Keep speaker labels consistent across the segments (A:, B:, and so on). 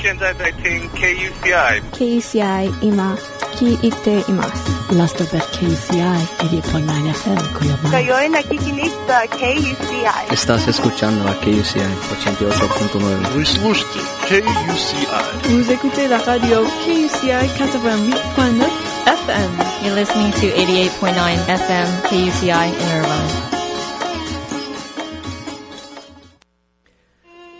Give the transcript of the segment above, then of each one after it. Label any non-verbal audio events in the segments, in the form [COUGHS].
A: 现在在听 KUCI。
B: KUCI 今聞いています。
C: Last of KCI 88.9 FM Kuyaban.
D: Ngayon nakikinig sa KUCI.
E: Estás escuchando a KUCI 88.9.
A: Вы слушаете KUCI.
F: Vous écoutez la radio KUCI 88.9 FM.
G: You're listening to 88.9 FM KUCI in Irvine.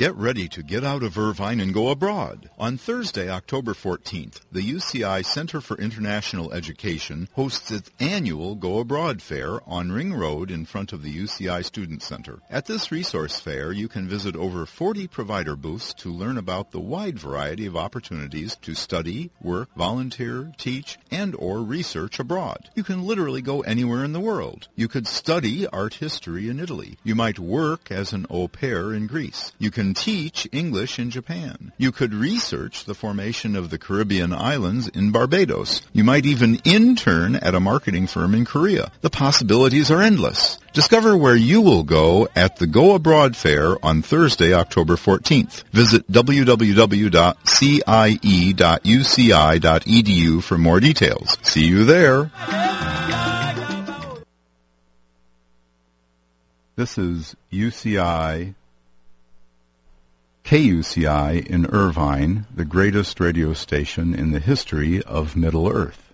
H: Get ready to get out of Irvine and go abroad. On Thursday, October 14th, the UCI Center for International Education hosts its annual Go Abroad Fair on Ring Road in front of the UCI Student Center. At this resource fair, you can visit over 40 provider booths to learn about the wide variety of opportunities to study, work, volunteer, teach, and or research abroad. You can literally go anywhere in the world. You could study art history in Italy. You might work as an au pair in Greece. You can teach English in Japan. You could research the formation of the Caribbean islands in Barbados. You might even intern at a marketing firm in Korea. The possibilities are endless. Discover where you will go at the Go Abroad Fair on Thursday, October 14th. Visit www.cie.uci.edu for more details. See you there. This is UCI KUCI in Irvine, the greatest radio station in the history of Middle Earth.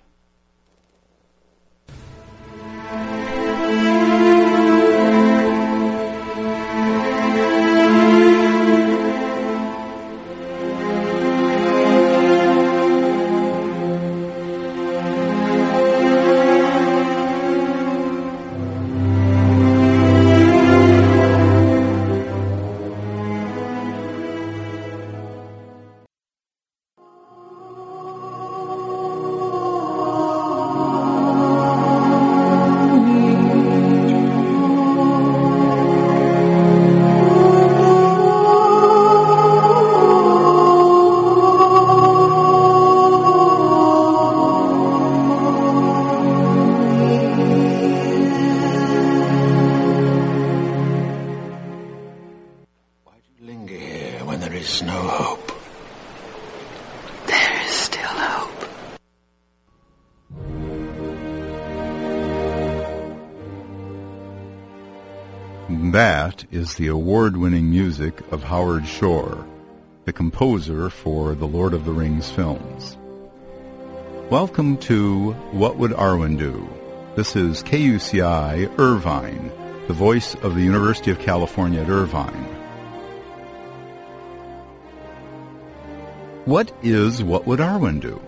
H: That is the award-winning music of Howard Shore, the composer for the Lord of the Rings films. Welcome to What Would Arwen Do? This is KUCI Irvine, the voice of the University of California at Irvine. What is What Would Arwen Do?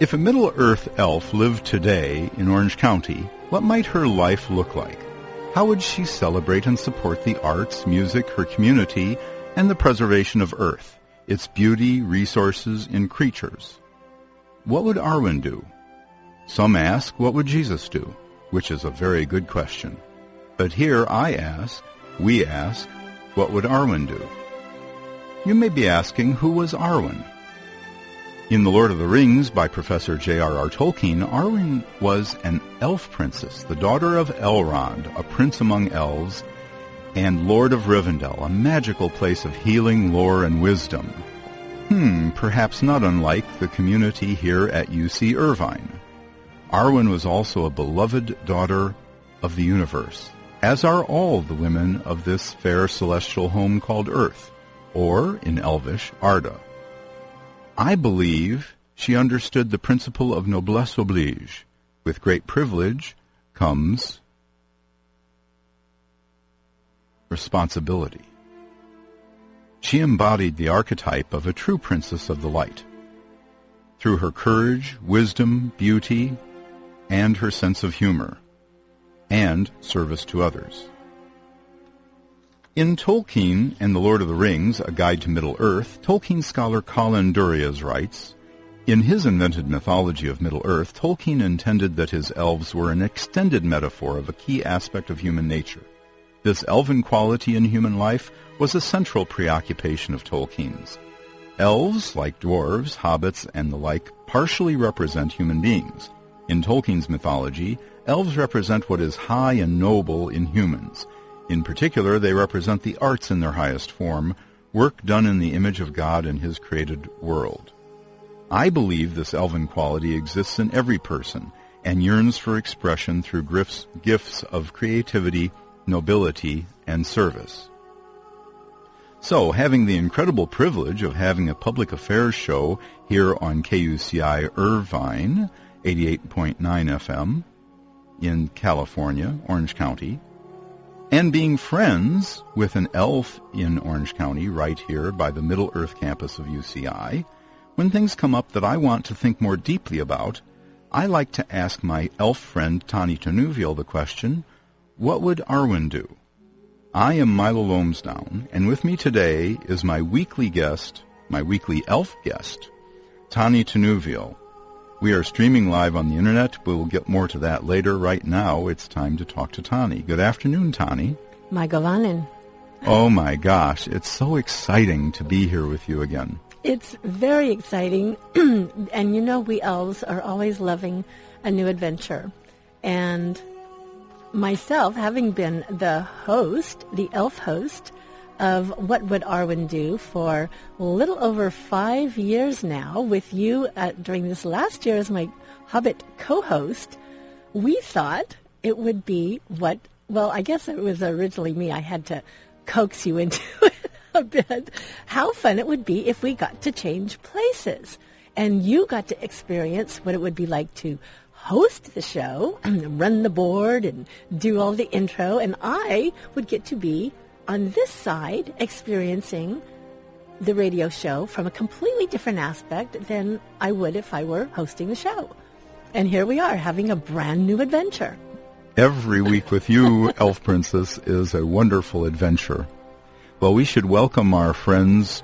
H: If a Middle-earth elf lived today in Orange County, what might her life look like? How would she celebrate and support the arts, music, her community, and the preservation of Earth, its beauty, resources, and creatures? What would Arwen do? Some ask, what would Jesus do? Which is a very good question. But here I ask, we ask, what would Arwen do? You may be asking, who was Arwen? In The Lord of the Rings by Professor J.R.R. Tolkien, Arwen was an elf princess, the daughter of Elrond, a prince among elves, and Lord of Rivendell, a magical place of healing, lore, and wisdom. Hmm, perhaps not unlike the community here at UC Irvine. Arwen was also a beloved daughter of the universe, as are all the women of this fair celestial home called Earth, or, in Elvish, Arda. I believe she understood the principle of noblesse oblige. With great privilege comes responsibility. She embodied the archetype of a true princess of the light. Through her courage, wisdom, beauty, and her sense of humor, and service to others. In Tolkien and The Lord of the Rings, A Guide to Middle-earth, Tolkien scholar Colin Duriez writes, In his invented mythology of Middle-earth, Tolkien intended that his elves were an extended metaphor of a key aspect of human nature. This elven quality in human life was a central preoccupation of Tolkien's. Elves, like dwarves, hobbits, and the like, partially represent human beings. In Tolkien's mythology, elves represent what is high and noble in humans. In particular, they represent the arts in their highest form, work done in the image of God and his created world. I believe this elven quality exists in every person and yearns for expression through gifts, gifts of creativity, nobility, and service. So, having the incredible privilege of having a public affairs show here on KUCI Irvine, 88.9 FM, in California, Orange County, and being friends with an elf in Orange County right here by the Middle Earth campus of UCI, when things come up that I want to think more deeply about, I like to ask my elf friend Tani Tanuvial the question, what would Arwen do? I am Milo Lomsdown, and with me today is my weekly guest, my weekly elf guest, Tani Tanuvial. We are streaming live on the internet. We'll get more to that later. Right now, it's time to talk to Tani. Good afternoon, Tani.
C: Magalanin.
H: Oh my gosh, it's so exciting to be here with you again.
C: It's very exciting. [CLEARS THROAT] and you know, we elves are always loving a new adventure. And myself, having been the host, the elf host of What Would Arwen Do for a little over five years now, with you at, during this last year as my Hobbit co-host, we thought it would be what, well, I guess it was originally me. I had to coax you into [LAUGHS] it a bit. How fun it would be if we got to change places and you got to experience what it would be like to host the show, and [CLEARS THROAT] run the board, and do all the intro, and I would get to be on this side experiencing the radio show from a completely different aspect than I would if I were hosting the show. And here we are having a brand new adventure.
H: Every week with you, [LAUGHS] Elf Princess, is a wonderful adventure. Well, we should welcome our friends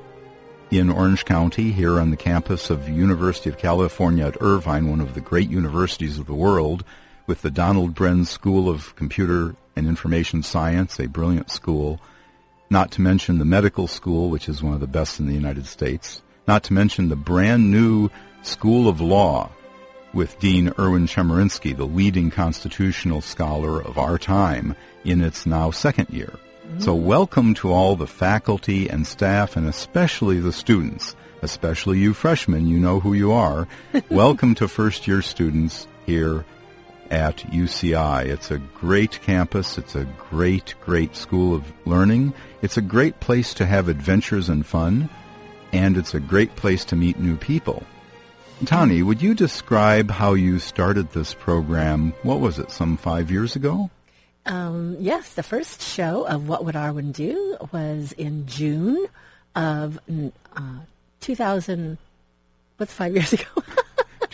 H: in Orange County here on the campus of University of California at Irvine, one of the great universities of the world, with the Donald Bren School of Computer and Information Science, a brilliant school, not to mention the medical school, which is one of the best in the United States, not to mention the brand new School of Law with Dean Erwin Chemerinsky, the leading constitutional scholar of our time, in its now second year. Mm-hmm. So welcome to all the faculty and staff and especially the students, especially you freshmen, you know who you are. [LAUGHS] welcome to first year students here at UCI. It's a great campus. It's a great, great school of learning. It's a great place to have adventures and fun. And it's a great place to meet new people. Tani, would you describe how you started this program? What was it, some five years ago?
C: Um, yes, the first show of What Would Arwen Do was in June of uh, 2000. What's five years ago? [LAUGHS]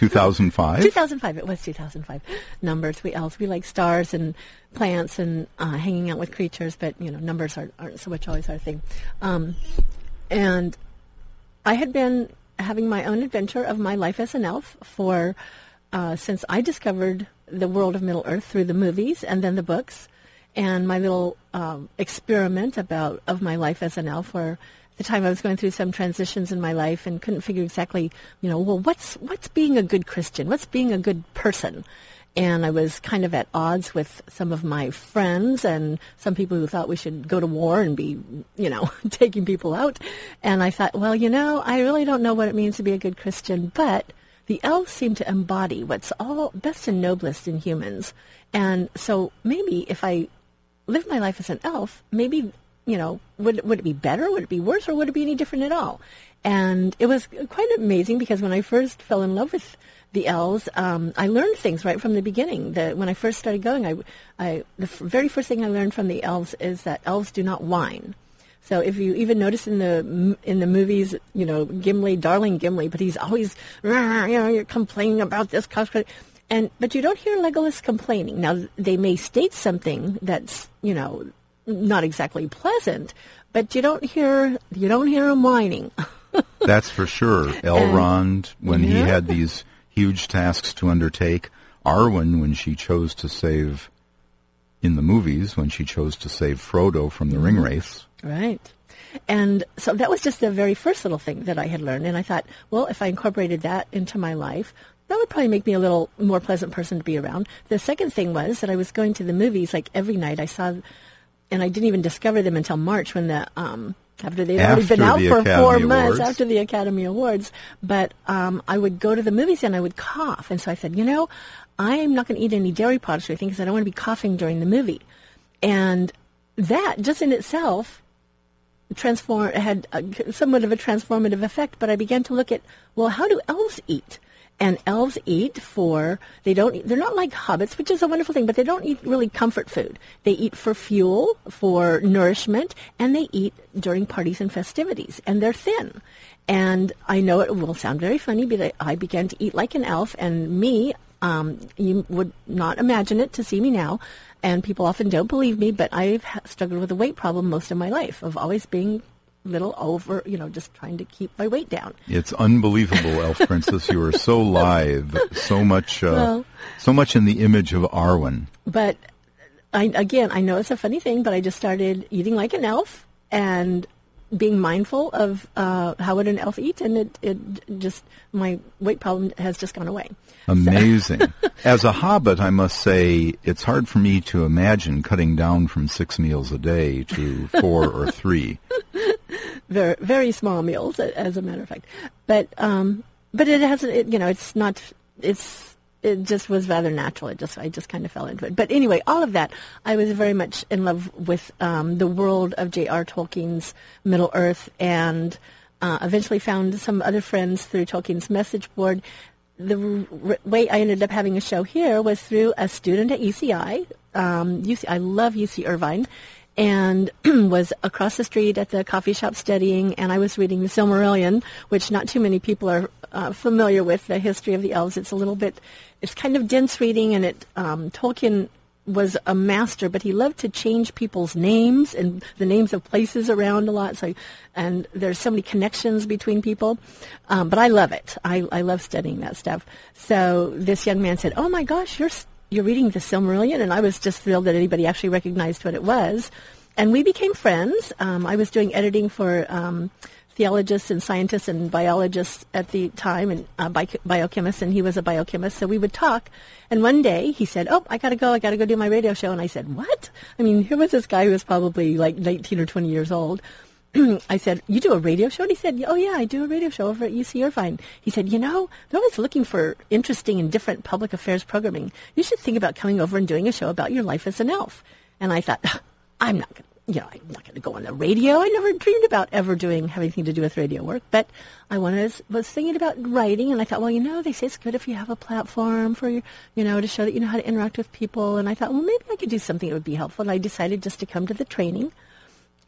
H: 2005?
C: 2005. It was 2005. Numbers. We elves. We like stars and plants and uh, hanging out with creatures, but, you know, numbers aren't, aren't so much always our thing. Um, and I had been having my own adventure of my life as an elf for uh, since I discovered the world of Middle Earth through the movies and then the books, and my little um, experiment about of my life as an elf, where the time I was going through some transitions in my life and couldn't figure exactly, you know, well, what's what's being a good Christian? What's being a good person? And I was kind of at odds with some of my friends and some people who thought we should go to war and be, you know, [LAUGHS] taking people out. And I thought, well, you know, I really don't know what it means to be a good Christian, but the elves seem to embody what's all best and noblest in humans. And so maybe if I live my life as an elf, maybe, you know, would, would it be better? Would it be worse? Or would it be any different at all? And it was quite amazing because when I first fell in love with the elves, um, I learned things right from the beginning. The, when I first started going, I, I, the f- very first thing I learned from the elves is that elves do not whine. So if you even notice in the in the movies, you know Gimli, darling Gimli, but he's always you know you're complaining about this, and but you don't hear Legolas complaining. Now they may state something that's you know not exactly pleasant, but you don't hear you don't hear him whining. [LAUGHS]
H: That's for sure. Elrond, when he had these huge tasks to undertake, Arwen, when she chose to save, in the movies, when she chose to save Frodo from the ring
C: Mm-hmm.
H: race.
C: Right. And so that was just the very first little thing that I had learned. And I thought, well, if I incorporated that into my life, that would probably make me a little more pleasant person to be around. The second thing was that I was going to the movies like every night. I saw, and I didn't even discover them until March when the, um, after they'd already been out for
H: Academy
C: four months after the Academy Awards. But um, I would go to the movies and I would cough. And so I said, you know, I'm not going to eat any dairy products or anything because I don't want to be coughing during the movie. And that just in itself transform had a, somewhat of a transformative effect. But I began to look at well, how do elves eat? And elves eat for they don't they're not like hobbits, which is a wonderful thing, but they don't eat really comfort food. They eat for fuel, for nourishment, and they eat during parties and festivities. And they're thin. And I know it will sound very funny, but I, I began to eat like an elf, and me, um, you would not imagine it to see me now, and people often don't believe me, but I've struggled with a weight problem most of my life of always being little over, you know, just trying to keep my weight down.
H: It's unbelievable, Elf Princess. You are so [LAUGHS] live, so much, uh,
C: Well-
H: so much in the image of Arwen.
C: But I, again, I know it's a funny thing, but I just started eating like an elf and being mindful of uh, how would an elf eat, and it, it just my weight problem has just gone away.
H: Amazing. [LAUGHS] As a hobbit, I must say it's hard for me to imagine cutting down from six meals a day to four or three. [LAUGHS]
C: very very small meals, as a matter of fact. But um, but it has it, you know it's not it's it just was rather natural. It just I just kind of fell into it. But anyway, all of that I was very much in love with um, the world of J.R. Tolkien's Middle Earth, and uh, eventually found some other friends through Tolkien's message board. The r- way I ended up having a show here was through a student at UCI. Um, UC, I love UC Irvine and [CLEARS THROAT] was across the street at the coffee shop studying, and I was reading the Silmarillion, which not too many people are uh, familiar with the history of the elves. It's a little bit, it's kind of dense reading, and it um, Tolkien was a master, but he loved to change people's names and the names of places around a lot. So, and there's so many connections between people. Um, but I love it. I, I love studying that stuff. So this young man said, "Oh my gosh, you're you're reading the Silmarillion," and I was just thrilled that anybody actually recognized what it was. And we became friends. Um, I was doing editing for um, theologists and scientists and biologists at the time, and uh, bi- biochemists, and he was a biochemist. So we would talk. And one day he said, "Oh, I got to go. I got to go do my radio show." And I said, "What?" I mean, here was this guy who was probably like 19 or 20 years old. [CLEARS THROAT] I said, "You do a radio show?" And he said, "Oh yeah, I do a radio show over at UC Irvine." He said, "You know, they're always looking for interesting and different public affairs programming. You should think about coming over and doing a show about your life as an elf." And I thought, [SIGHS] "I'm not going, to you know, I'm not going to go on the radio. I never dreamed about ever doing having anything to do with radio work." But I wanted was thinking about writing, and I thought, well, you know, they say it's good if you have a platform for your, you know, to show that you know how to interact with people. And I thought, well, maybe I could do something that would be helpful. And I decided just to come to the training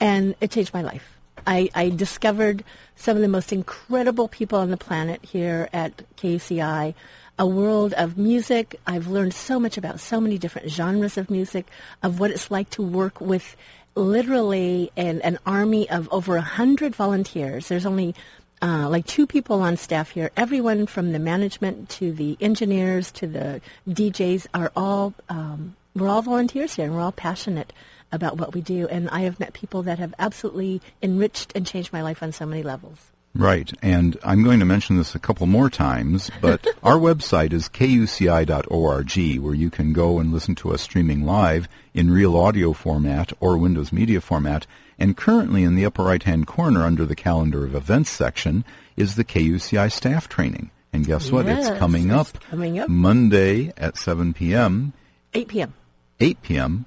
C: and it changed my life. I, I discovered some of the most incredible people on the planet here at KCI, a world of music. I've learned so much about so many different genres of music, of what it's like to work with literally an, an army of over a hundred volunteers. There's only uh, like two people on staff here. Everyone from the management to the engineers to the DJs are all um, we're all volunteers here, and we're all passionate about what we do. And I have met people that have absolutely enriched and changed my life on so many levels.
H: Right, and I'm going to mention this a couple more times, but [LAUGHS] our website is kuci.org, where you can go and listen to us streaming live in real audio format or Windows Media format. And currently in the upper right-hand corner under the calendar of events section is the KUCI staff training. And guess what?
C: Yes,
H: it's coming up
C: it's coming up.
H: Monday at 7 p.m.,
C: 8 p.m.
H: 8 p.m.,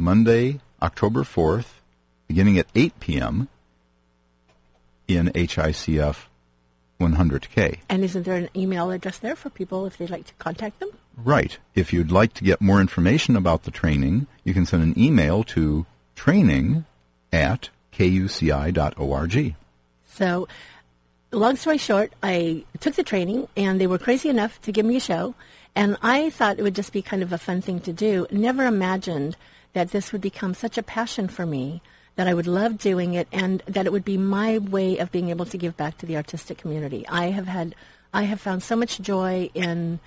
H: Monday, October 4th, beginning at 8 p.m. in HICF 100K.
C: And isn't there an email address there for people if they'd like to contact them?
H: Right. If you'd like to get more information about the training, you can send an email to training at kuci.org.
C: So, long story short, I took the training, and they were crazy enough to give me a show. And I thought it would just be kind of a fun thing to do. Never imagined that this would become such a passion for me that I would love doing it, and that it would be my way of being able to give back to the artistic community. I have had, I have found so much joy in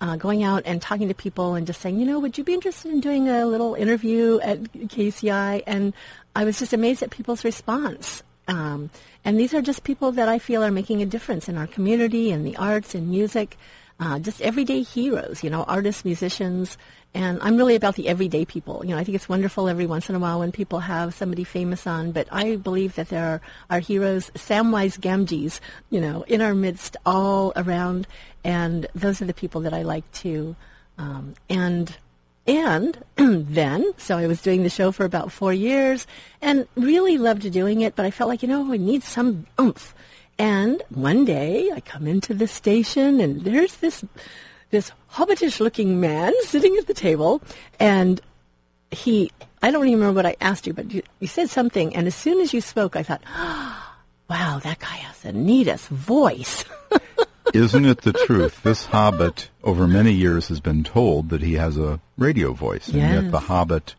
C: uh, going out and talking to people and just saying, you know, would you be interested in doing a little interview at KCI? And I was just amazed at people's response. Um, and these are just people that I feel are making a difference in our community, in the arts, in music, uh, just everyday heroes, you know, artists, musicians. And I'm really about the everyday people. You know, I think it's wonderful every once in a while when people have somebody famous on, but I believe that there are our heroes, Samwise Gamgees, you know, in our midst all around. And those are the people that I like to. Um, and and [CLEARS THROAT] then, so I was doing the show for about four years and really loved doing it, but I felt like, you know, I need some oomph. And one day I come into the station and there's this, this hobbitish looking man sitting at the table and he, I don't even remember what I asked you, but you, you said something. And as soon as you spoke, I thought, oh, [GASPS] wow, that guy has the neatest voice. [LAUGHS]
H: Isn't it the truth? This hobbit, over many years, has been told that he has a radio voice, and
C: Yes.
H: yet the hobbit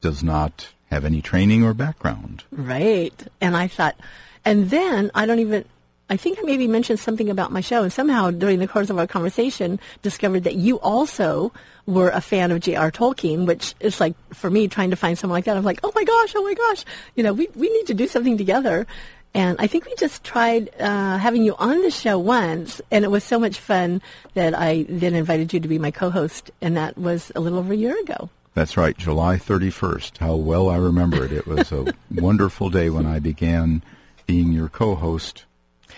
H: does not have any training or background.
C: Right. And I thought, and then I don't even, I think I maybe mentioned something about my show, and somehow during the course of our conversation, discovered that you also were a fan of J.R. Tolkien, which is like, for me, trying to find someone like that, I'm like, oh my gosh, oh my gosh, you know, we, we need to do something together. And I think we just tried uh, having you on the show once, and it was so much fun that I then invited you to be my co-host, and that was a little over a year ago.
H: That's right, July 31st. How well I remember it. It was a [LAUGHS] wonderful day when I began being your co-host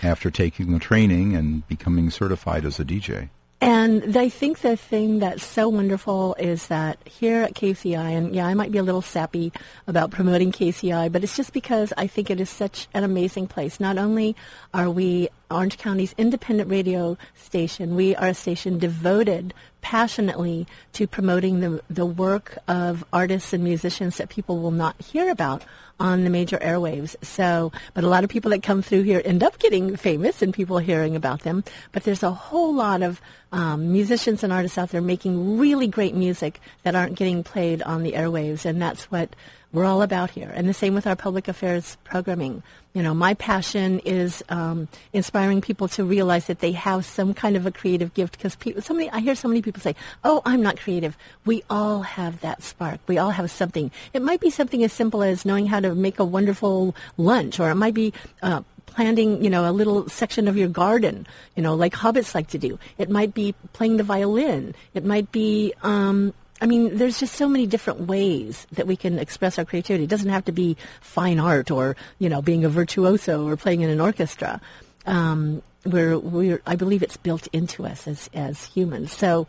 H: after taking the training and becoming certified as a DJ.
C: And I think the thing that's so wonderful is that here at KCI, and yeah, I might be a little sappy about promoting KCI, but it's just because I think it is such an amazing place. Not only are we Orange County's independent radio station, we are a station devoted passionately to promoting the, the work of artists and musicians that people will not hear about on the major airwaves. So, but a lot of people that come through here end up getting famous and people hearing about them. But there's a whole lot of um, musicians and artists out there making really great music that aren't getting played on the airwaves, and that's what we're all about here. And the same with our public affairs programming. You know, my passion is um, inspiring people to realize that they have some kind of a creative gift. Because people, so many, I hear so many people say, "Oh, I'm not creative." We all have that spark. We all have something. It might be something as simple as knowing how to make a wonderful lunch, or it might be uh, planting, you know, a little section of your garden, you know, like hobbits like to do. It might be playing the violin. It might be, um, I mean, there's just so many different ways that we can express our creativity. It doesn't have to be fine art or, you know, being a virtuoso or playing in an orchestra. Um, we're, we're, I believe it's built into us as, as humans. So,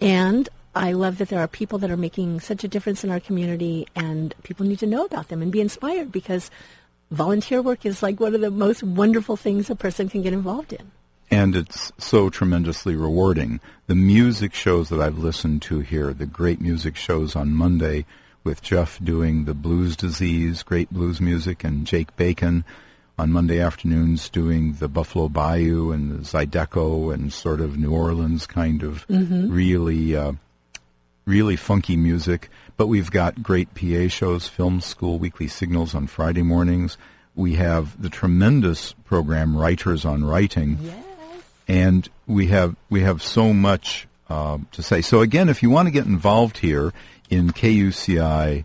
C: and I love that there are people that are making such a difference in our community and people need to know about them and be inspired because volunteer work is like one of the most wonderful things a person can get involved in.
H: And it's so tremendously rewarding. The music shows that I've listened to here, the great music shows on Monday with Jeff doing the blues disease, great blues music, and Jake Bacon on Monday afternoons doing the Buffalo Bayou and the Zydeco and sort of New Orleans kind of really, uh, really funky music. But we've got great PA shows, film school, weekly signals on Friday mornings. We have the tremendous program Writers on Writing and we have we have so much uh, to say. So again, if you want to get involved here in KUCI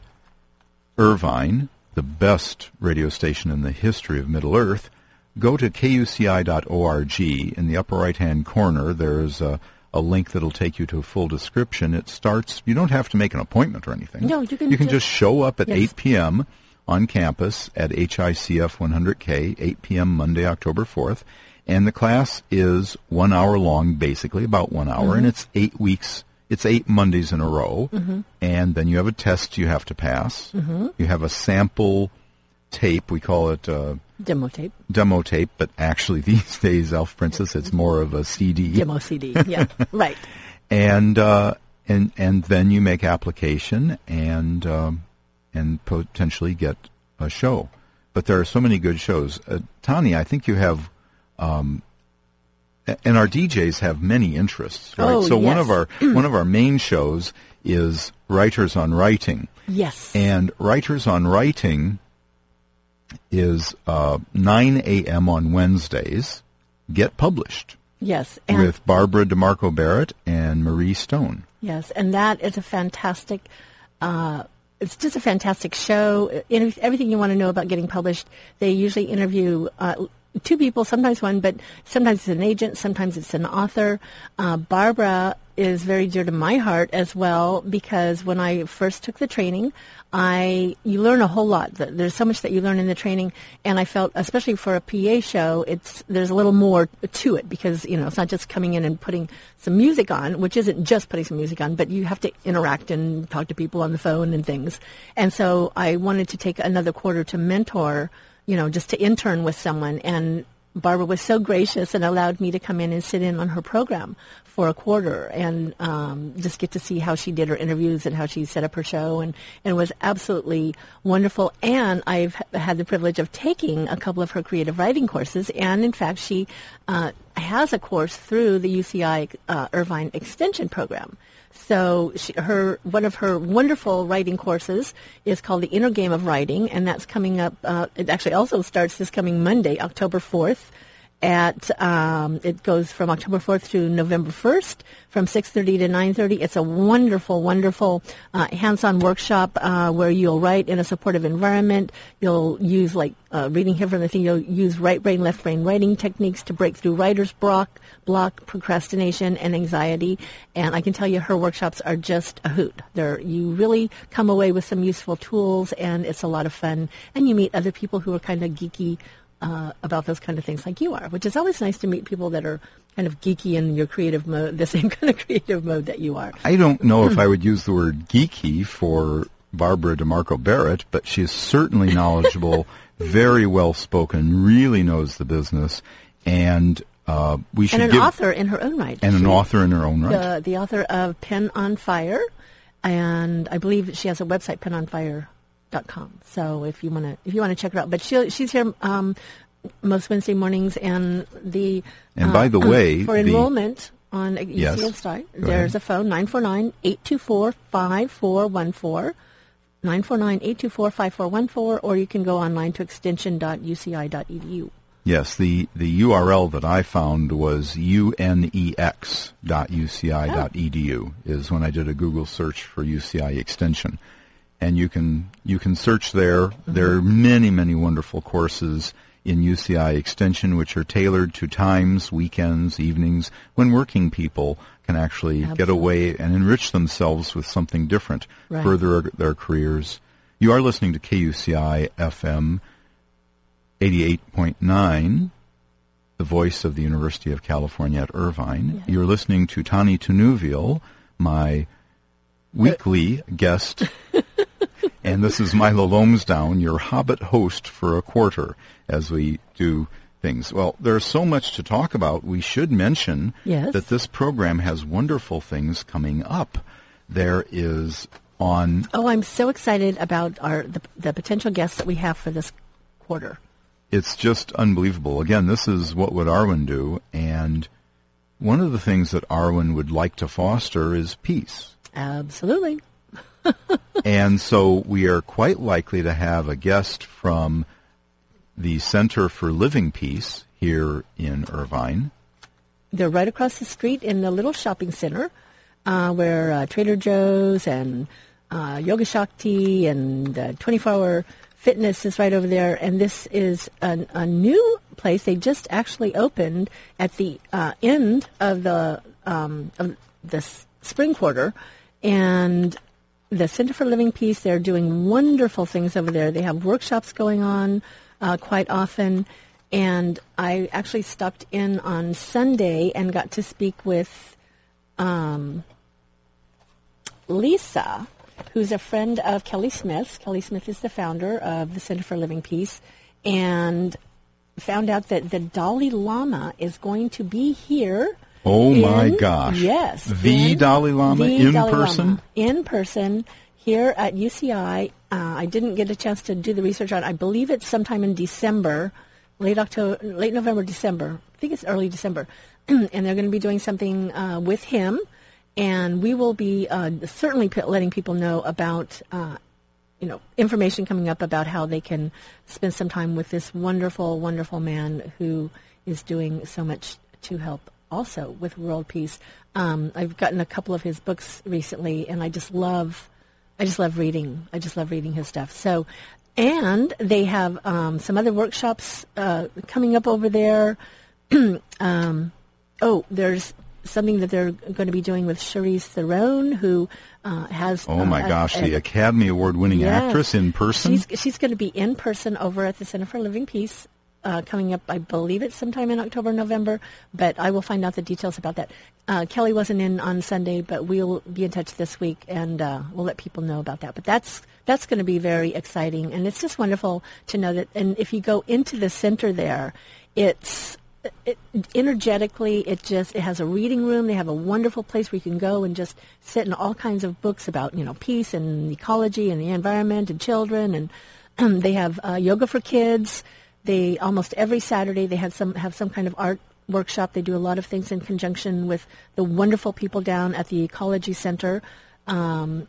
H: Irvine, the best radio station in the history of Middle Earth, go to kuci.org. In the upper right hand corner, there's a, a link that'll take you to a full description. It starts. You don't have to make an appointment or anything.
C: No, you can
H: You can
C: just-
H: just show up at
C: Yes.
H: 8 p.m. on campus at HICF 100K, 8 p.m. Monday, October 4th. And the class is one hour long, basically, about one hour, and it's eight weeks. It's eight Mondays in a row. And then you have a test you have to pass. You have a sample tape. We call it uh,
C: Demo tape,
H: demo tape, but actually [LAUGHS] these days, Elf Princess, it's more of a CD
C: demo CD. Yeah, [LAUGHS] right.
H: and uh, and and then you make application and um, and potentially get a show. But there are so many good shows. Uh, Tanya, I think you have, um, and our DJs have many interests, right?
C: Oh,
H: so one of our [CLEARS THROAT] one of our main shows is Writers on Writing,
C: Yes.
H: and Writers on Writing is uh, 9 a.m. on Wednesdays. Get published
C: Yes, and
H: with Barbara DeMarco Barrett and Marrie Stone.
C: Yes, and that is a fantastic. Uh, it's just a fantastic show. Everything you want to know about getting published. They usually interview uh, two people, sometimes one, but sometimes it's an agent, sometimes it's an author. Uh, Barbara is very dear to my heart as well because when I first took the training, I you learn a whole lot. There's so much that you learn in the training, and I felt, especially for a PA show, it's there's a little more to it because you know it's not just coming in and putting some music on, which isn't just putting some music on, but you have to interact and talk to people on the phone and things. And so I wanted to take another quarter to mentor, you know, just to intern with someone and. Barbara was so gracious and allowed me to come in and sit in on her program for a quarter and um, just get to see how she did her interviews and how she set up her show and, and it was absolutely wonderful. And I've had the privilege of taking a couple of her creative writing courses and in fact she uh, has a course through the UCI uh, Irvine Extension Program. So she, her one of her wonderful writing courses is called the Inner Game of Writing, and that's coming up. Uh, it actually also starts this coming Monday, October fourth. At um, it goes from October fourth to November first, from six thirty to nine thirty. It's a wonderful, wonderful uh, hands-on workshop uh, where you'll write in a supportive environment. You'll use like uh, reading here from the thing. You'll use right brain, left brain writing techniques to break through writer's block, block, procrastination, and anxiety. And I can tell you, her workshops are just a hoot. They're, you really come away with some useful tools, and it's a lot of fun. And you meet other people who are kind of geeky uh, about those kind of things, like you are, which is always nice to meet people that are kind of geeky in your creative mode, [LAUGHS] the same kind of creative mode that you are.
H: I don't know if I would use the word geeky for Barbara DeMarco Barrett, but she is certainly [LAUGHS] knowledgeable, very well spoken, really knows the business, and uh, we should
C: And an
H: give
C: author in her own right.
H: and an author in her own right.
C: the, the author of Pen on Fire, and I believe she has a website, penonfire.com. So if you want to, if you want to check her out, but she she's here um, most Wednesday mornings, and the
H: And by the
C: uh,
H: way, [COUGHS]
C: for
H: the-
C: enrollment on UC
H: Yes.
C: Insight,
H: Go
C: there's
H: ahead.
C: a phone 949-824-5414. 949-824-5414, or you can go online to extension.uci.edu.
H: Yes, the, the URL that I found was unex.uci.edu is when I did a Google search for UCI extension. And you can you can search there. There are many, many wonderful courses in UCI extension which are tailored to times, weekends, evenings when working people can actually get away and enrich themselves with something different,
C: Right.
H: further their careers. You are listening to KUCI FM 88.9, the voice of the University of California at Irvine. You're listening to Tani Tunuville, my uh, weekly guest. [LAUGHS] and this is Milo Lomsdown, your Hobbit host for a quarter as we do things. Well, there's so much to talk about. We should mention
C: Yes.
H: that this program has wonderful things coming up. There is on
C: Oh, I'm so excited about our the, the potential guests that we have for this quarter.
H: it's just unbelievable. Again, this is what would Arwen do, and one of the things that Arwen would like to foster is peace.
C: Absolutely.
H: And so we are quite likely to have a guest from the Center for Living Peace here in Irvine.
C: They're right across the street in the little shopping center uh, where uh, Trader Joe's and uh, Yoga Shakti and uh, 24 Hour Fitness is right over there. And this is an, a new place. They just actually opened at the uh, end of the um, of the s- spring quarter, and the Center for Living Peace. They're doing wonderful things over there. They have workshops going on uh, quite often. And I actually stopped in on Sunday and got to speak with um, Lisa, who's a friend of Kelly Smith. Kelly Smith is the founder of the Center for Living Peace, and found out that the Dalai Lama is going to be here.
H: Oh my gosh.
C: Yes.
H: The
C: in-
H: Dalai Lama
C: the
H: in
C: Dalai
H: person?
C: Lama in person here at UCI. Uh, I didn't get a chance to do the research on. it. I believe it's sometime in December, late October, late November, December. I think it's early December, [CLEARS THROAT] and they're going to be doing something uh, with him, and we will be uh, certainly letting people know about. Uh, you know, information coming up about how they can spend some time with this wonderful, wonderful man who is doing so much to help also with world peace. Um, I've gotten a couple of his books recently, and I just love, I just love reading. I just love reading his stuff. So, and they have um, some other workshops uh, coming up over there. [CLEARS THROAT] um, oh, there's something that they're going to be doing with Charlize Theron, who uh, has.
H: Oh my
C: uh,
H: gosh,
C: a-
H: the Academy Award winning
C: Yes.
H: actress in person?
C: She's she's going to be in person over at the Center for Living Peace. Uh, coming up, I believe it's sometime in October, November, but I will find out the details about that. Uh, Kelly wasn't in on Sunday, but we'll be in touch this week, and uh, we'll let people know about that. But that's that's going to be very exciting, and it's just wonderful to know that. And if you go into the center there, it's it, energetically, it just it has a reading room. They have a wonderful place where you can go and just sit in all kinds of books about you know peace and ecology and the environment and children. And [CLEARS THROAT] they have uh, yoga for kids. They almost every Saturday they have some have some kind of art workshop. They do a lot of things in conjunction with the wonderful people down at the Ecology Center. Um,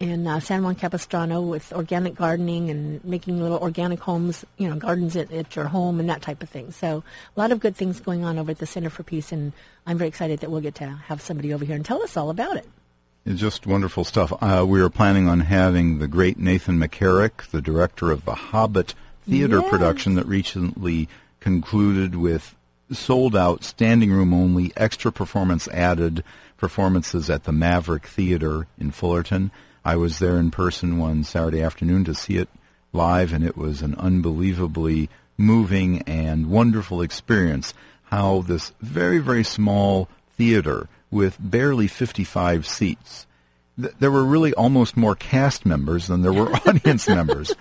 C: in uh, San Juan Capistrano with organic gardening and making little organic homes, you know, gardens at, at your home and that type of thing. So a lot of good things going on over at the Center for Peace, and I'm very excited that we'll get to have somebody over here and tell us all about it.
H: It's just wonderful stuff. Uh, we are planning on having the great Nathan McCarrick, the director of the Hobbit theater
C: Yes.
H: production that recently concluded with sold out, standing room only, extra performance added performances at the Maverick Theater in Fullerton. I was there in person one Saturday afternoon to see it live, and it was an unbelievably moving and wonderful experience. How this very, very small theater with barely 55 seats, th- there were really almost more cast members than there were [LAUGHS] audience members.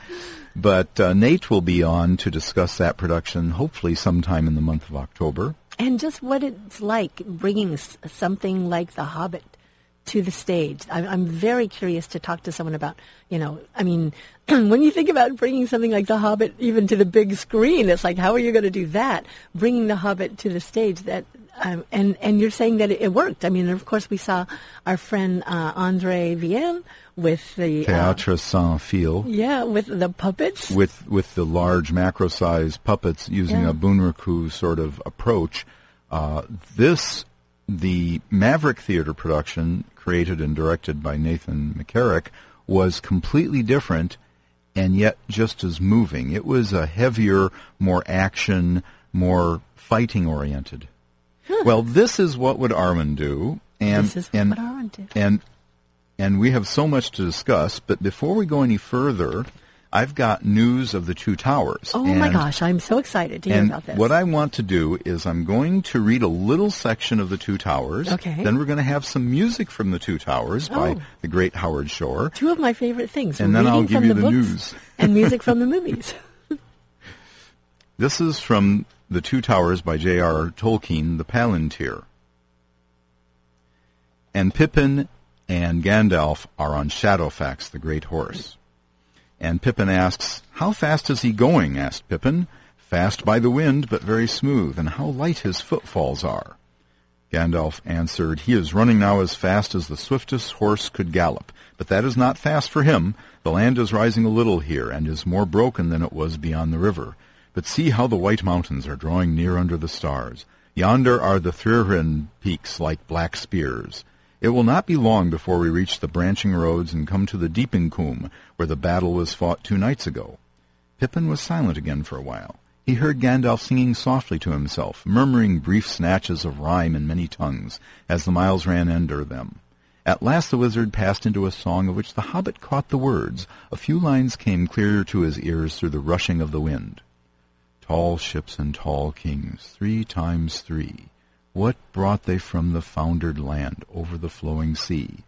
H: But uh, Nate will be on to discuss that production, hopefully sometime in the month of October.
C: And just what it's like bringing something like The Hobbit to the stage. I'm, I'm very curious to talk to someone about, you know, I mean, [CLEARS THROAT] when you think about bringing something like The Hobbit even to the big screen, it's like, how are you going to do that? Bringing The Hobbit to the stage, that, um, and and you're saying that it, it worked. I mean, of course, we saw our friend uh, Andre Vienne with the uh,
H: Théâtre sans fil.
C: yeah, with the puppets.
H: with with the large macro size puppets using
C: Yeah.
H: a bunraku sort of approach. Uh, this the Maverick Theater production, created and directed by Nathan McCarrick, was completely different and yet just as moving. It was a heavier, more action, more fighting oriented. Well, this is what would Arwen do, and
C: This is
H: and
C: Arwen
H: and and we have so much to discuss. But before we go any further, I've got news of the two towers.
C: oh my gosh, I'm so excited to hear
H: and
C: about this.
H: what I want to do is I'm going to read a little section of the Two Towers.
C: Okay.
H: Then we're going to have some music from the Two Towers by
C: Oh.
H: the great Howard Shore.
C: Two of my favorite things.
H: And then
C: reading
H: I'll give
C: from
H: you
C: the,
H: the
C: books
H: news.
C: and music [LAUGHS] from the movies. [LAUGHS]
H: This is from The Two Towers by J.R.R. Tolkien, The Palantir. And Pippin and Gandalf are on Shadowfax, the great horse. And Pippin asks, How fast is he going? asked Pippin. Fast by the wind, but very smooth, and how light his footfalls are. Gandalf answered, He is running now as fast as the swiftest horse could gallop, but that is not fast for him. The land is rising a little here, and is more broken than it was beyond the river. But see how the white mountains are drawing near under the stars. Yonder are the Thrihyrne peaks like black spears. It will not be long before we reach the branching roads and come to the Deeping-coomb, where the battle was fought two nights ago. Pippin was silent again for a while. He heard Gandalf singing softly to himself, murmuring brief snatches of rhyme in many tongues, as the miles ran under them. At last the wizard passed into a song of which the hobbit caught the words. A few lines came clearer to his ears through the rushing of the wind. Tall ships and tall kings, three times three. What brought they from the foundered land over the flowing sea?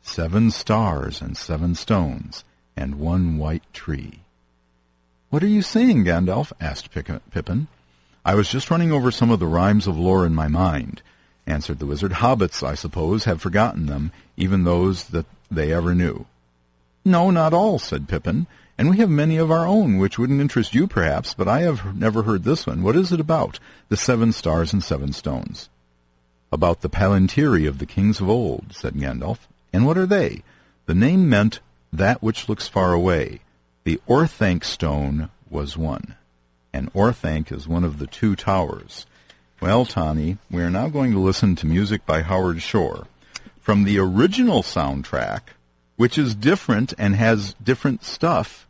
H: Seven stars and seven stones, and one white tree. What are you saying, Gandalf? asked Pippin. I was just running over some of the rhymes of lore in my mind, answered the wizard. Hobbits, I suppose, have forgotten them, even those that they ever knew. No, not all, said Pippin, and we have many of our own, which wouldn't interest you, perhaps, but I have never heard this one. What is it about? The seven stars and seven stones. About the Palantiri of the kings of old, said Gandalf. And what are they? The name meant that which looks far away. The Orthanc stone was one. And Orthanc is one of the two towers. Well, Tani, we are now going to listen to music by Howard Shore from the original soundtrack, which is different and has different stuff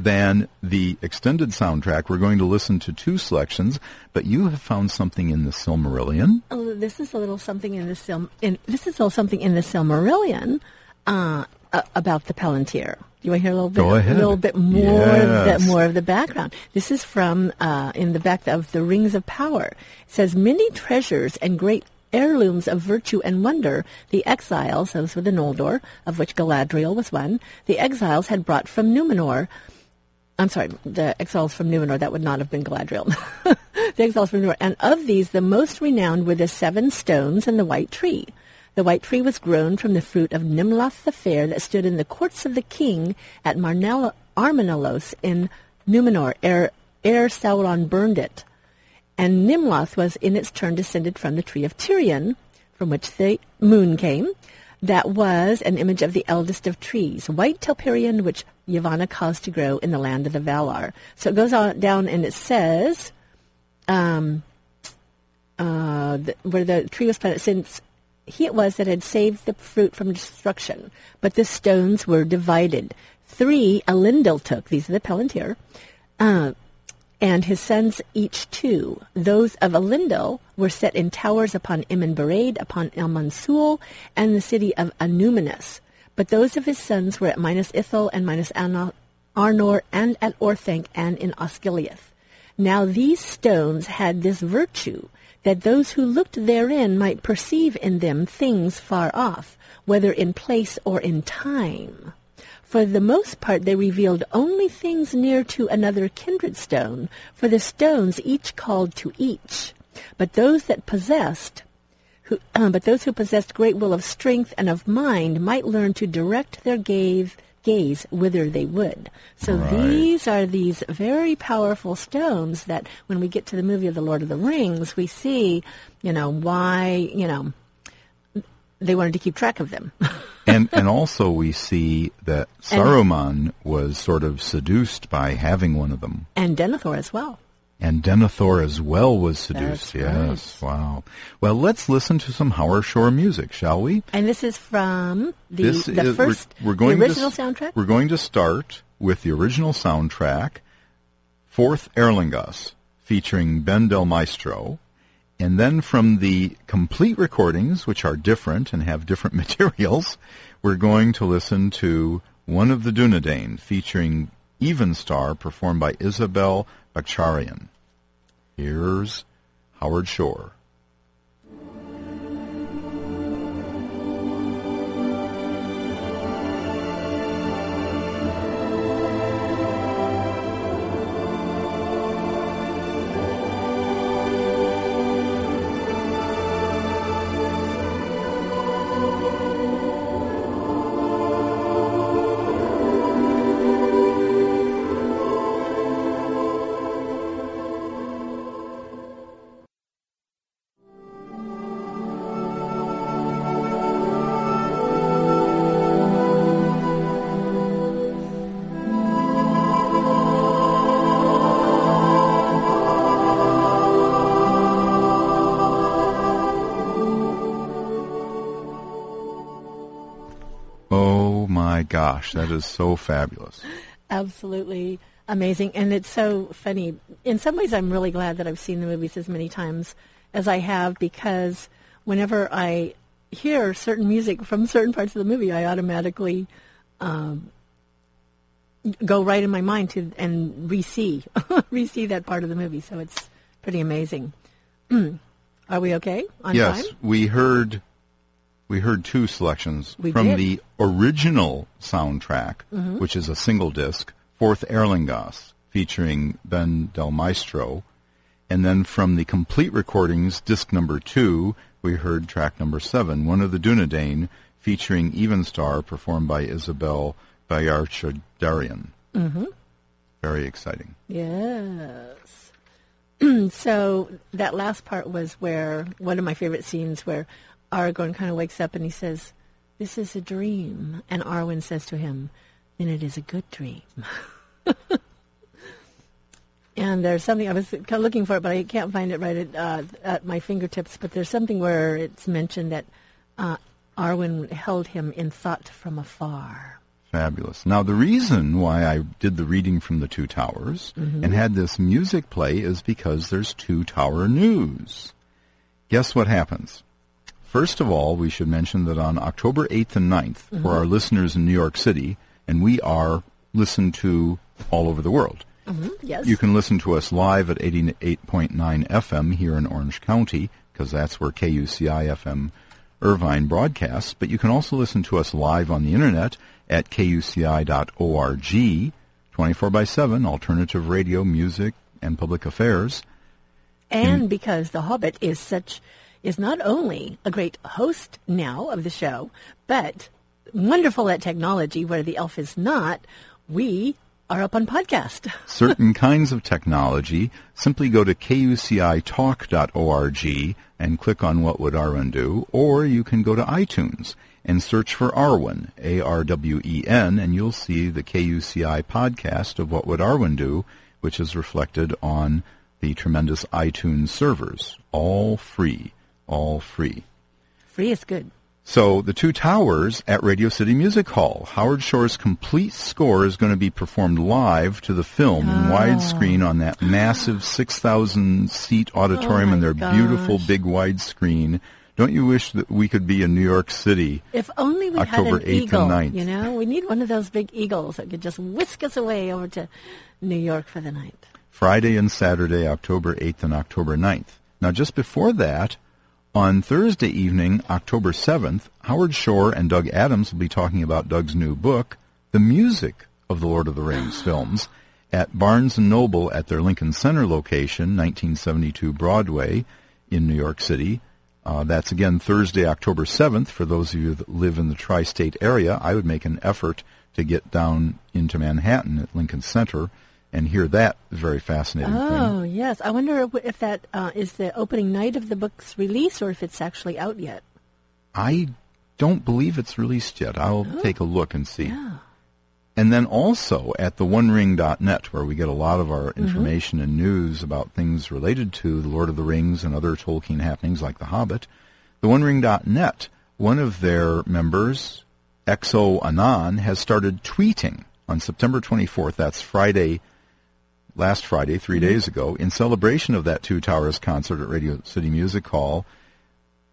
H: than the extended soundtrack. We're going to listen to two selections, but you have found something in the Silmarillion.
C: Oh, this is a little something in the Sil- in, this is a little something in the Silmarillion uh, uh, about the Palantir. You want to hear a little bit,
H: Go ahead.
C: a little bit more,
H: Yes.
C: of the, more of the background. This is from uh, in the back of the Rings of Power. It says many treasures and great heirlooms of virtue and wonder the exiles, those were the Noldor, of which Galadriel was one, the exiles had brought from Numenor. I'm sorry, the exiles from Numenor, that would not have been Galadriel. [LAUGHS] the exiles from Numenor. And of these, the most renowned were the seven stones and the white tree. The white tree was grown from the fruit of Nimloth the Fair that stood in the courts of the king at Marnell- in Numenor, ere, ere Sauron burned it. And Nimloth was in its turn descended from the tree of Tirion, from which the moon came. That was an image of the eldest of trees, white Telperion, which Yavanna caused to grow in the land of the Valar. So it goes on down and it says, um, uh, th- where the tree was planted, since he it was that had saved the fruit from destruction. But the stones were divided. Three Elendil took, these are the Palantir, uh, and his sons each two. Those of Elendil were set in towers upon Bered, upon Amon Sul, and the city of Annuminas. But those of his sons were at Minas Ithil and Minas Anor, and at Orthanc, and in Osgiliath. Now these stones had this virtue, that those who looked therein might perceive in them things far off, whether in place or in time. For the most part they revealed only things near to another kindred stone, for the stones each called to each. But those that possessed who, uh, [CLEARS THROAT] but those who possessed great will of strength and of mind might learn to direct their gaze, gaze whither they would. So
H: Right.
C: these are these very powerful stones that when we get to the movie of the Lord of the Rings, we see, you know, why, you know, they wanted to keep track of them. [LAUGHS]
H: and and also we see that Saruman was sort of seduced by having one of them.
C: and Denethor as well.
H: And Denethor as well was seduced.
C: That's
H: yes. Wow. Well, let's listen to some Howard Shore music, shall we?
C: And this is from the,
H: this
C: the
H: is, we're-
C: 1st
H: we're, going
C: the original
H: to,
C: soundtrack.
H: We're going to start with the original soundtrack, Forth Eorlingas, featuring Ben Del Maestro, and then from the complete recordings, which are different and have different [LAUGHS] materials, we're going to listen to One of the Dunedain, featuring Evenstar, performed by Isabel Bayrakdarian. Here's Howard Shore. Gosh, that is so fabulous.
C: Absolutely amazing. And it's so funny. In some ways, I'm really glad that I've seen the movies as many times as I have because whenever I hear certain music from certain parts of the movie, I automatically um, go right in my mind to and re-see, [LAUGHS] re-see that part of the movie. So it's pretty amazing. [CLEARS THROAT] Are we okay on
H: yes,
C: time?
H: we heard we heard two selections
C: We
H: from
C: did.
H: the original soundtrack,
C: Mhm.
H: which is a single disc, Forth Eorlingas, featuring Ben Del Maestro, and then from the complete recordings, disc number two, we heard track number seven, One of the Dunedain, featuring Evenstar, performed by Isabel Bayrakdarian.
C: Mm-hmm.
H: Very exciting.
C: Yes. [CLEARS THROAT] so that last part was where one of my favorite scenes where Aragorn kind of wakes up and he says, "This is a dream," and Arwen says to him, then it is a good dream. [LAUGHS] and there's something I was kind of looking for it, but I can't find it right at, uh, at my fingertips. But there's something where it's mentioned that uh, Arwen held him in thought from afar.
H: Fabulous. Now, the reason why I did the reading from the Two Towers
C: Mhm.
H: and had this music play is because there's Two Tower News. Guess what happens? First of all, we should mention that on October 8th and 9th,
C: Mhm.
H: for our listeners in New York City, and we are listened to all over the world.
C: Mhm, Yes.
H: You can listen to us live at 88.9 FM here in Orange County, because that's where KUCI FM Irvine broadcasts, but you can also listen to us live on the internet at kuci.org, 24 by 7, alternative radio, music, and public affairs.
C: And because The Hobbit is such is not only a great host now of the show, but wonderful at technology where the elf is not, we are up on podcast. [LAUGHS]
H: certain kinds of technology, simply go to kucitalk.org and click on What Would Arwen Do, or you can go to iTunes and search for Arwen, A-R-W-E-N, and you'll see the KUCI podcast of What Would Arwen Do, which is reflected on the tremendous iTunes servers. All free. All free.
C: Free is good.
H: So the two towers at Radio City Music Hall. Howard Shore's complete score is going to be performed live to the film in
C: Oh.
H: widescreen on that massive 6,000 seat auditorium
C: Oh,
H: and their beautiful big widescreen. Don't you wish that we could be in New York City?
C: If only we
H: October
C: had
H: 8th
C: an
H: and
C: eagle,
H: 9th.
C: you know, we need one of those big eagles that could just whisk us away over to New York for the night.
H: Friday and Saturday, October 8th and October 9th. Now, just before that, on Thursday evening, October 7th, Howard Shore and Doug Adams will be talking about Doug's new book, The Music of the Lord of the Rings films, at Barnes & Noble at their Lincoln Center location, 1972 Broadway in New York City. Uh, that's again Thursday, October 7th. For those of you that live in the tri-state area, I would make an effort to get down into Manhattan at Lincoln Center and hear that very fascinating thing.
C: Oh, yes. I wonder if- that uh, is the opening night of the book's release or if it's actually out yet.
H: I don't believe it's released yet. I'll
C: Oh.
H: take a look and see. Yeah. And then also at the onering.net, where we get a lot of our
C: Mm-hmm.
H: information and news about things related to the Lord of the Rings and other Tolkien happenings like The Hobbit. The onering.net, one of their members, XO Anon, has started tweeting on September 24th. That's Friday, last Friday, 3 days ago, in celebration of that Two Towers concert at Radio City Music Hall.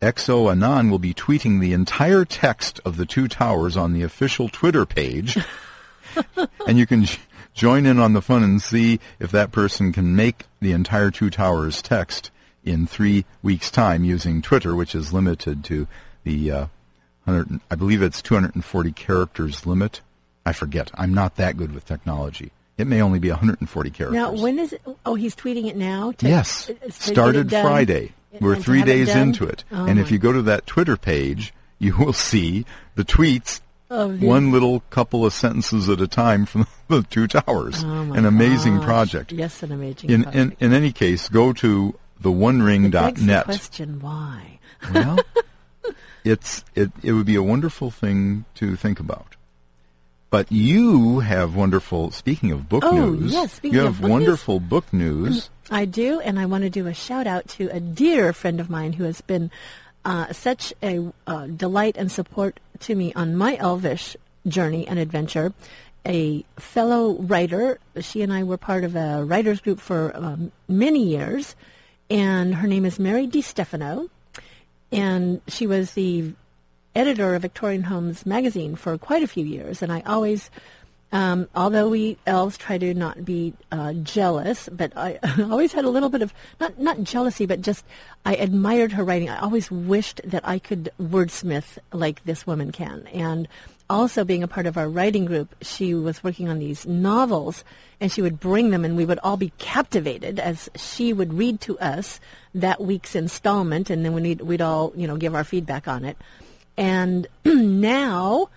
H: XO Anon will be tweeting the entire text of the Two Towers on the official Twitter page. [LAUGHS] and you can j- join in on the fun and see if that person can make the entire Two Towers text in three weeks' time using Twitter, which is limited to the, uh, I believe it's 240 characters limit. I forget. I'm not that good with technology. It may only be 140 characters.
C: Now, when is it? Oh, he's tweeting it now? To,
H: Yes.
C: to
H: Started? Friday. We're three
C: have it
H: days into it.
C: Oh,
H: and if you go to that Twitter page, [LAUGHS] you will see the tweets,
C: Of the-
H: one little couple of sentences at a time from [LAUGHS] the two towers.
C: Oh,
H: an amazing
C: gosh.
H: project.
C: Yes, an amazing
H: In,
C: project.
H: in, in any case, go to
C: Begs the
H: theonering.net.
C: question, why?
H: Well, [LAUGHS] it's it, it would be a wonderful thing to think about. But you have wonderful. Speaking of book
C: Oh,
H: news,
C: yes, speaking
H: you
C: of
H: have
C: book news.
H: wonderful book news.
C: I do, and I want to do a shout out to a dear friend of mine who has been uh, such a uh, delight and support to me on my Elvish journey and adventure. A fellow writer, she and I were part of a writers group for um, many years, and her name is Merrie DeStefano, and she was the editor of Victorian Homes magazine for quite a few years, and I always, um, although we elves try to not be uh, jealous, but I [LAUGHS] always had a little bit of not not jealousy, but just I admired her writing. I always wished that I could wordsmith like this woman can, and also being a part of our writing group, she was working on these novels, and she would bring them, and we would all be captivated as she would read to us that week's installment, and then we'd, we'd all, you know, give our feedback on it. And [CLEARS THROAT] now,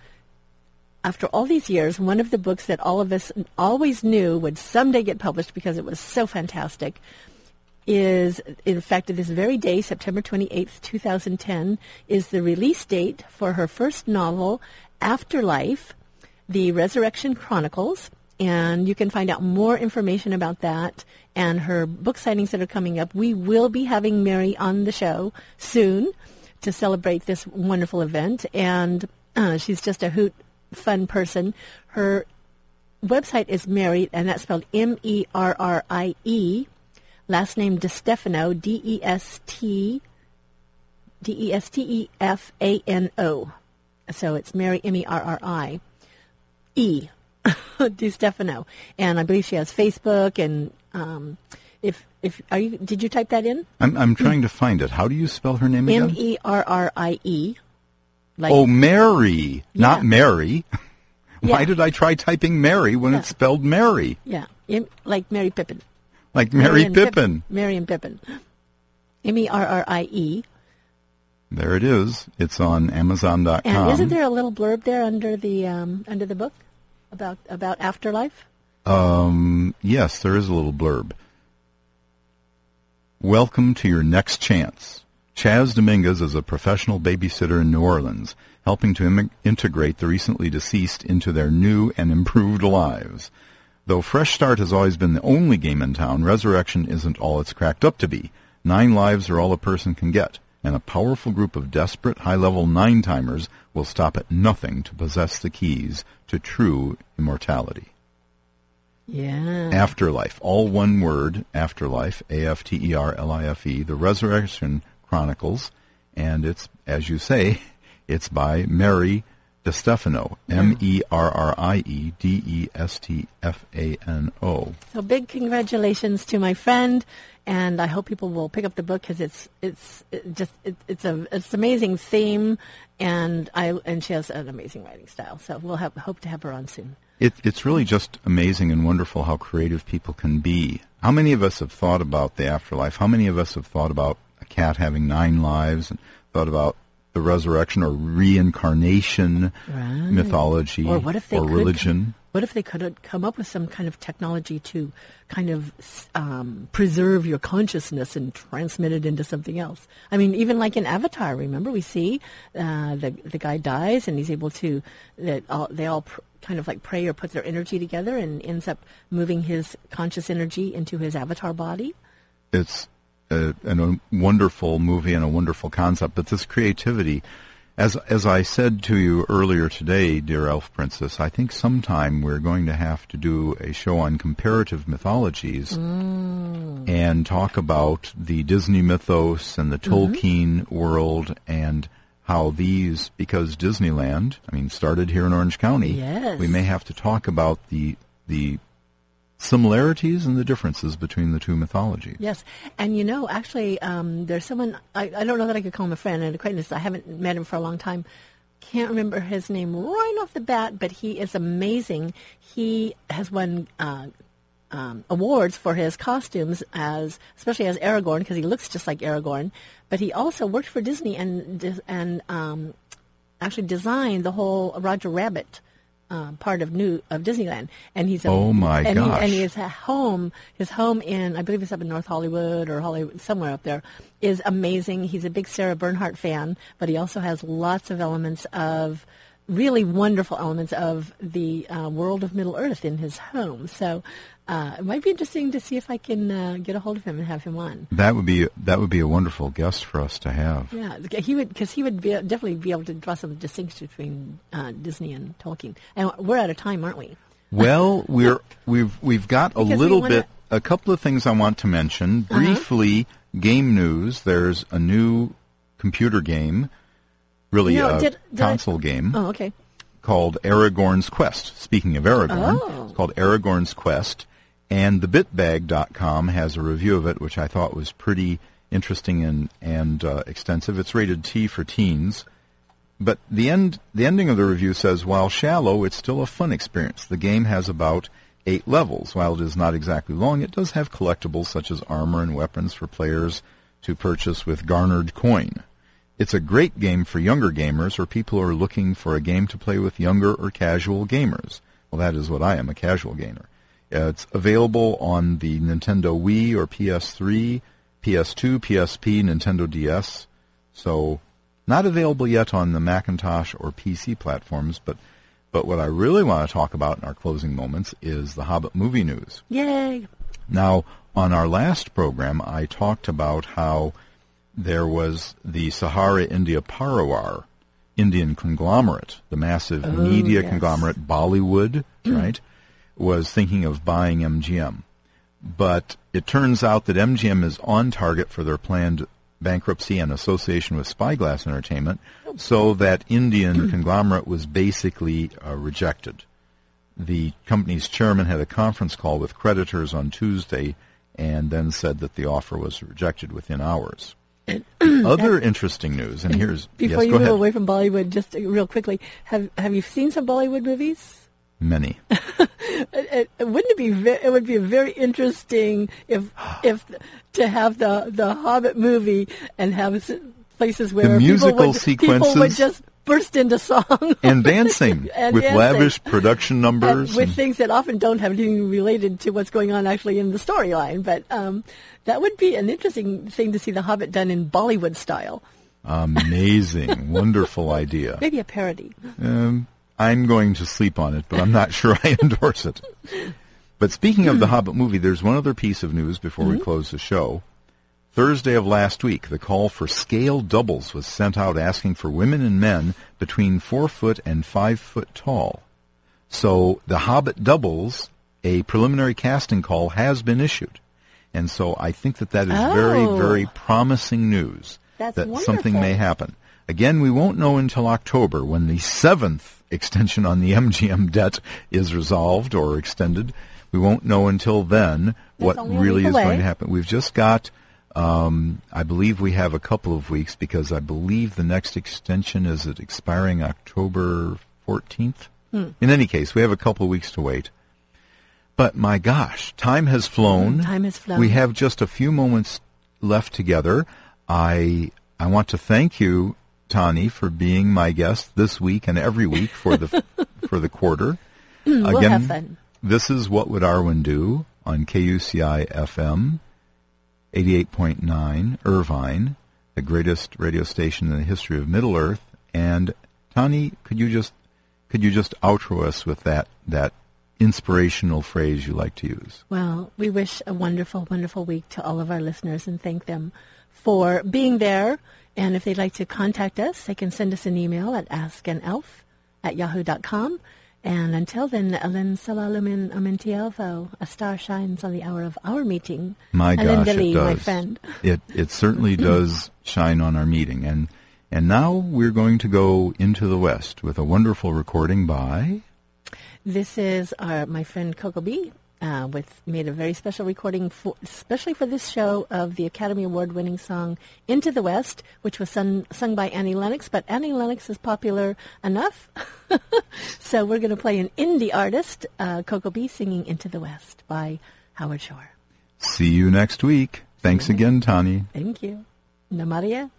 C: after all these years, one of the books that all of us always knew would someday get published because it was so fantastic is, in fact, this very day, September 28th, 2010, is the release date for her first novel, Afterlife. the Resurrection Chronicles, and you can find out more information about that and her book signings that are coming up. We will be having Merrie on the show soon to celebrate this wonderful event, and uh, she's just a hoot, fun person. Her website is Merrie, and that's spelled M-E-R-R-I-E. Last name de Stefano DeStefano, D-E-S-T, D-E-S-T-E-F-A-N-O. So it's Merrie, M-E-R-R-I. E. Di [LAUGHS] Stefano, and I believe she has Facebook. And um, if if are you did you type that in?
H: I'm I'm trying to find it. How do you spell her name again?
C: M E R R I E.
H: Like, oh, Merrie, yeah. not Mary. [LAUGHS] Why
C: Yeah.
H: did I try typing Mary when
C: Yeah.
H: it's spelled Merrie?
C: Yeah, M- like Merry Pippin.
H: Like Merry
C: and
H: Pippin.
C: Merry and Pippin. M E R R I E.
H: There it is. It's on Amazon.com.
C: And isn't there a little blurb there under the um, under the book about about afterlife?
H: Um, yes, there is a little blurb. Welcome to your next chance. Chaz Dominguez is a professional babysitter in New Orleans, helping to Im- integrate the recently deceased into their new and improved lives. Though Fresh Start has always been the only game in town, Resurrection isn't all it's cracked up to be. Nine lives are all a person can get, and a powerful group of desperate, high-level nine-timers will stop at nothing to possess the keys to true immortality.
C: Yeah.
H: Afterlife, all one word, Afterlife, A F T E R L I F E, the Resurrection Chronicles, and it's, as you say, [LAUGHS] it's by Merrie DeStefano, M E R R I E D E S T F A N O.
C: So big congratulations to my friend, and I hope people will pick up the book because it's it's it just it, it's a it's amazing theme, and I and she has an amazing writing style. So we'll have hope to have her on soon.
H: It, it's really just amazing and wonderful how creative people can be. How many of us have thought about the afterlife? How many of us have thought about a cat having nine lives and thought about the resurrection or reincarnation
C: Right.
H: mythology
C: Or what if they
H: or
C: could
H: religion?
C: What if they could come up with some kind of technology to kind of um, preserve your consciousness and transmit it into something else? I mean, even like in Avatar, remember we see uh, the the guy dies and he's able to that all, they all pr- kind of like pray or put their energy together and ends up moving his conscious energy into his avatar body.
H: it's a, a wonderful movie and a wonderful concept. But this creativity, as as I said to you earlier today, dear Elf Princess, I think sometime we're going to have to do a show on comparative mythologies mm. and talk about the Disney mythos and the mm-hmm. Tolkien world and how these, because Disneyland, I mean, started here in Orange County.
C: Yes.
H: We may have to talk about the the similarities and the differences between the two mythologies.
C: Yes, and you know, actually, um, there's someone I, I don't know that I could call him a friend, an acquaintance. I haven't met him for a long time. Can't remember his name right off the bat, but he is amazing. He has won uh, um, awards for his costumes as, especially as Aragorn, because he looks just like Aragorn. But he also worked for Disney and and um, actually designed the whole Roger Rabbit. Uh, part of new of Disneyland, and he's a,
H: Oh, my
C: and
H: gosh.
C: and he is at home. His home in, I believe it's up in North Hollywood or Hollywood, somewhere up there, is amazing. He's a big Sarah Bernhardt fan, but he also has lots of elements of really wonderful elements of the uh, world of Middle Earth in his home. So uh, it might be interesting to see if I can uh, get a hold of him and have him on.
H: That would be that would be a wonderful guest for us to have.
C: Yeah, he would because he would be, definitely be able to draw some distinction between uh, Disney and Tolkien. And we're out of time, aren't we?
H: Well, [LAUGHS] we're we've we've got a
C: Because
H: little
C: wanna- Uh-huh.
H: bit a couple of things I want to mention briefly. Game news: There's a new computer game, really
C: know,
H: a
C: did- did I-
H: console game
C: Oh, okay.
H: called Aragorn's Quest. Speaking of Aragorn,
C: Oh.
H: it's called Aragorn's Quest, and thebitbag.com has a review of it, which I thought was pretty interesting and and uh, extensive. It's rated T for teens, but the end the ending of the review says, while shallow, it's still a fun experience. The game has about eight levels. While it is not exactly long, it does have collectibles such as armor and weapons for players to purchase with garnered coin. It's a great game for younger gamers or people who are looking for a game to play with younger or casual gamers. Well, that is what I am, a casual gamer. Uh, it's available on the Nintendo Wii or PS3, PS2, PSP, Nintendo DS. So, not available yet on the Macintosh or PC platforms, but But what I really want to talk about in our closing moments is the Hobbit movie news.
C: Yay!
H: Now, on our last program, I talked about how there was the Sahara India Pariwar Indian conglomerate, the massive
C: Oh,
H: media
C: yes.
H: conglomerate Bollywood, right, was thinking of buying MGM. But it turns out that MGM is on target for their planned bankruptcy and association with Spyglass Entertainment, so that Indian [CLEARS THROAT] conglomerate was basically uh, rejected. The company's chairman had a conference call with creditors on Tuesday and then said that the offer was rejected within hours. [CLEARS THROAT] Other interesting news, and here's
C: Before
H: yes,
C: you
H: go
C: move
H: ahead.
C: away from Bollywood, just real quickly, have have you seen some Bollywood movies?
H: Many. [LAUGHS]
C: Wouldn't it be? It would be very interesting if [GASPS] if to have the the Hobbit movie and have places where people
H: musical
C: would, people would just burst into song [LAUGHS]
H: and dancing [LAUGHS]
C: And
H: with
C: dancing.
H: lavish production
C: and
H: numbers.
C: with
H: and-
C: things that often don't have anything related to what's going on actually in the storyline. But um, that would be an interesting thing to see the Hobbit done in Bollywood style.
H: amazing, wonderful idea.
C: Maybe a parody.
H: Um, I'm going to sleep on it, but I'm not sure I endorse it. But speaking of the hmm. Hobbit movie, there's one other piece of news before we hmm. close the show. Thursday of last week, the call for scale doubles was sent out asking for women and men between four foot and five foot tall. So the Hobbit doubles, a preliminary casting call has been issued. And so I think that that is very,
C: Oh.
H: very promising news
C: That's
H: that something may happen. Again, we won't know until October when the seventh extension on the [LAUGHS] MGM debt is resolved or extended. We won't know until then what really is
C: away.
H: going to happen. We've just got, um, I believe we have a couple of weeks because I believe the next extension is at expiring October 14th.
C: Hmm.
H: In any case, we have a couple of weeks to wait. But my gosh, time has flown.
C: Time has flown.
H: We have just a few moments left together. I I want to thank you, Tani, for being my guest this week and every week for the [LAUGHS] for the quarter.
C: We'll have fun.
H: This is what would Arwen do on KUCI FM 88.9 Irvine, the greatest radio station in the history of Middle Earth. And Tani, could you just could you just outro us with that that inspirational phrase you like to use?
C: Well, we wish a wonderful, wonderful week to all of our listeners and thank them for being there. And if they'd like to contact us, they can send us an email at askanelf at yahoo.com. And until then, Ellen Salalumin Amentielvo, a star shines on the hour of our meeting.
H: My gosh,
C: Deli,
H: it does.
C: my friend.
H: It it certainly [LAUGHS] does shine on our meeting, and and now we're going to go into the west with a wonderful recording by.
C: This is our my friend Coco B. Uh, with made a very special recording, for, especially for this show, of the Academy Award-winning song "Into the West," which was sung, sung by Annie Lennox. But Annie Lennox is popular enough, [LAUGHS] so we're going to play an indie artist, uh, Coco B, singing "Into the West" by Howard Shore.
H: See you next week. Thanks again, Tani.
C: Thank you, Namaria.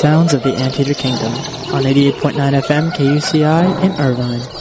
I: Sounds of the Anteater Kingdom on 88.9 FM KUCI in Irvine.